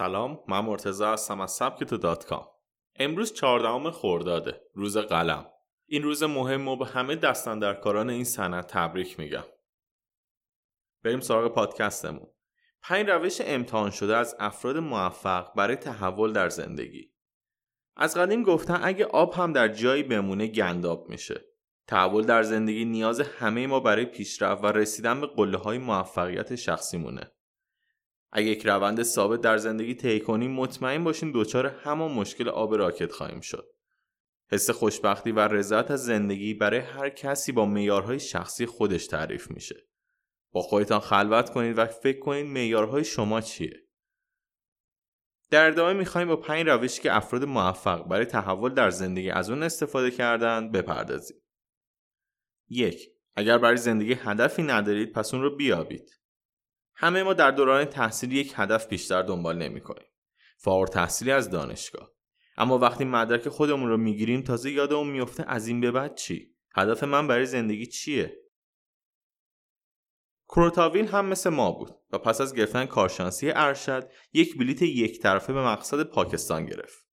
من مرتضی هستم از سبک تو دات کام. امروز 14 خرداده روز قلم. این روز مهم و به همه دستندرکاران این سنت تبریک میگم. بریم سراغ پادکستمون. پنج روش امتحان شده از افراد موفق برای تحول در زندگی. از قدیم گفتن اگه آب هم در جایی بمونه گنداب میشه. تحول در زندگی نیاز همه ما برای پیشرفت و رسیدن به قله های موفقیت شخصی مونه اگه یک روند ثابت در زندگی طی کنیم مطمئن باشیم دچار همان مشکل آب راکت خواهیم شد. حس خوشبختی و رضایت از زندگی برای هر کسی با معیارهای شخصی خودش تعریف میشه. با خودتان خلوت کنید و فکر کنید معیارهای شما چیه. در ادامه می‌خوایم با پنج روشی که افراد موفق برای تحول در زندگی از اون استفاده کردن بپردازیم. یک اگر برای زندگی هدفی ندارید پس اون رو بیابید. همه ما در دوران تحصیل یک هدف بیشتر دنبال نمی کنیم. فارغ تحصیلی از دانشگاه. اما وقتی مدرک خودمون رو می‌گیریم تازه یادمون میفته از این به بعد چی؟ هدف من برای زندگی چیه؟ کروتاویل هم مثل ما بود و پس از گرفتن کارشناسی ارشد یک بلیت یک طرفه به مقصد پاکستان گرفت.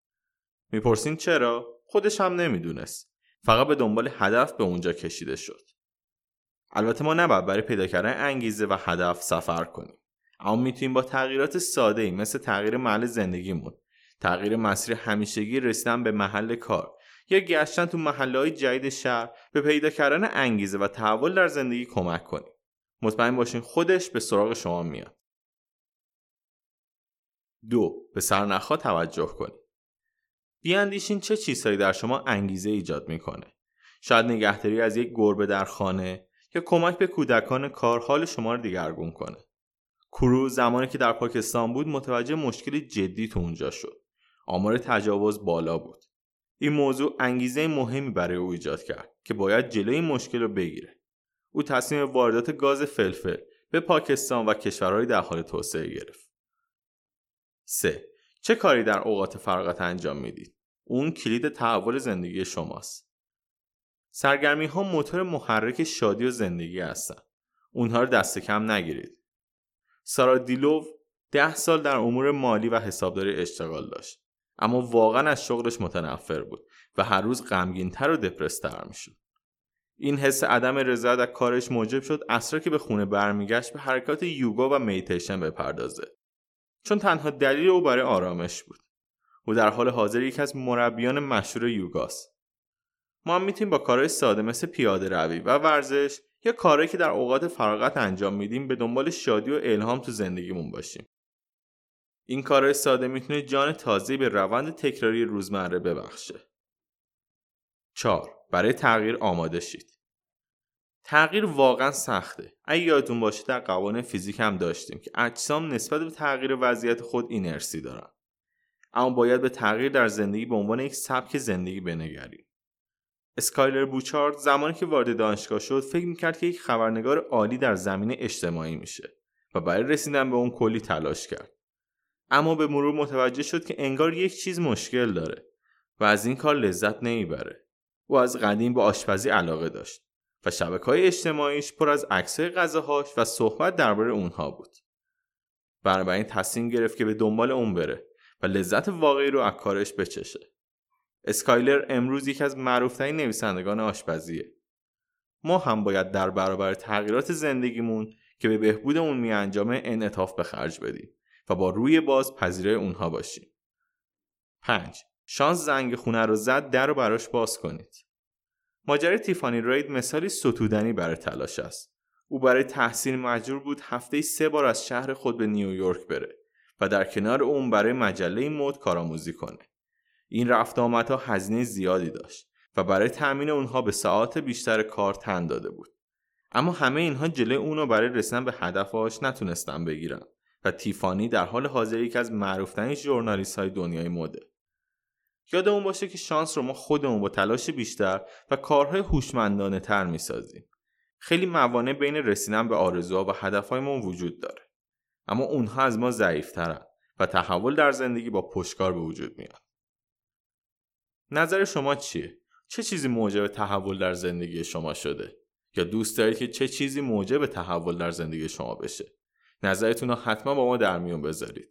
می‌پرسین چرا؟ خودش هم نمی‌دونست. فقط به دنبال هدف به اونجا کشیده شد. البته ما نباید برای پیدا کردن انگیزه و هدف سفر کنیم. اما می‌تونیم با تغییرات ساده ای مثل تغییر محل زندگیمون تغییر مسیر همیشگی رسیدن به محل کار یا گشتن تو محله های جدید شهر به پیدا کردن انگیزه و تحول در زندگی کمک کنیم. مطمئن باشین خودش به سراغ شما میاد. دو به سرنخها توجه کنید بیاندیشین چه چیزهایی در شما انگیزه ایجاد می‌کنه. شاید نگهداری از یک گربه در خانه که کمک به کودکان کار حال شما رو دیگرگون کنه. کرو زمانی که در پاکستان بود متوجه مشکل جدی تو اونجا شد. آمار تجاوز بالا بود. این موضوع انگیزه مهمی برای او ایجاد کرد که باید جلوی این مشکل رو بگیره. او تصمیم واردات گاز فلفل به پاکستان و کشورهای در حال توسعه گرفت. 3. چه کاری در اوقات فراغت انجام می‌دید؟ اون کلید تحول زندگی شماست. سرگرمی ها موتور محرک شادی و زندگی هستند. اونها رو دست کم نگیرید. سارا دیلوو ده سال در امور مالی و حسابداری اشتغال داشت. اما واقعا از شغلش متنفر بود و هر روز غمگینتر و دپرستر می‌شد. این حس عدم رضایت از کارش موجب شد اصرا که به خونه برمیگشت به حرکات یوگا و میتیشن بپردازه. چون تنها دلیل او برای آرامش بود. او در حال حاضر یکی از مربیان مشهور یوگاست. ما هم می‌تونیم با کارهای ساده مثل پیاده روی و ورزش یا کارهایی که در اوقات فراغت انجام میدیم به دنبال شادی و الهام تو زندگیمون باشیم. این کارهای ساده می‌تونه جان تازه به روند تکراری روزمره ببخشه. 4. برای تغییر آماده شید. تغییر واقعا سخته. اگه یادتون باشه در قوانین فیزیک هم داشتیم که اجسام نسبت به تغییر وضعیت خود اینرسی دارن. اما باید به تغییر در زندگی به عنوان یک سبک زندگی بنگریم. اسکایلر بوچارد زمانی که وارد دانشگاه شد فکر می‌کرد که یک خبرنگار عالی در زمین اجتماعی میشه و برای رسیدن به اون کلی تلاش کرد. اما به مرور متوجه شد که انگار یک چیز مشکل داره و از این کار لذت نمی‌بره. او از قدیم به آشپزی علاقه داشت و شبکه های اجتماعیش پر از عکسهای غذاهاش و صحبت درباره اونها بود. بنابراین تصمیم گرفت که به دنبال اون بره و لذت واقعی رو از کارش بچشه. اسکایلر امروز یکی از معروفترین نویسندگان آشپزیه. ما هم باید در برابر تغییرات زندگیمون که به بهبود اون می انجامه انعطاف به خرج بدیم و با روی باز پذیرای اونها باشیم. 5. شانس زنگ خونه رو زد در رو براش باز کنید. ماجرای تیفانی راید مثالی ستودنی برای تلاش است. او برای تحصیل مجبور بود هفته سه بار از شهر خود به نیویورک بره و در کنار اون برای مجله مد کارآموزی کنه. این رفت آمدها هزینه زیادی داشت و برای تأمین اونها به ساعت بیشتر کار تن داده بود. اما همه اینها جلوی اونو برای رسیدن به هدفهاش نتونستن بگیرن و تیفانی در حال حاضر یکی از معروفترین ژورنالیست های دنیای مده. یادمون باشه که شانس رو ما خودمون با تلاش بیشتر و کارهای هوشمندانه تر می‌سازیم. خیلی موانع بین رسیدن به آرزوها و هدفهایمون وجود داره. اما اونها از ما ضعیفترن و تحول در زندگی با پشکار به وجود میاد نظر شما چیه؟ چه چیزی موجب تحول در زندگی شما شده؟ یا دوست دارید که چه چیزی موجب تحول در زندگی شما بشه؟ نظرتون رو حتما با ما در میون بذارید.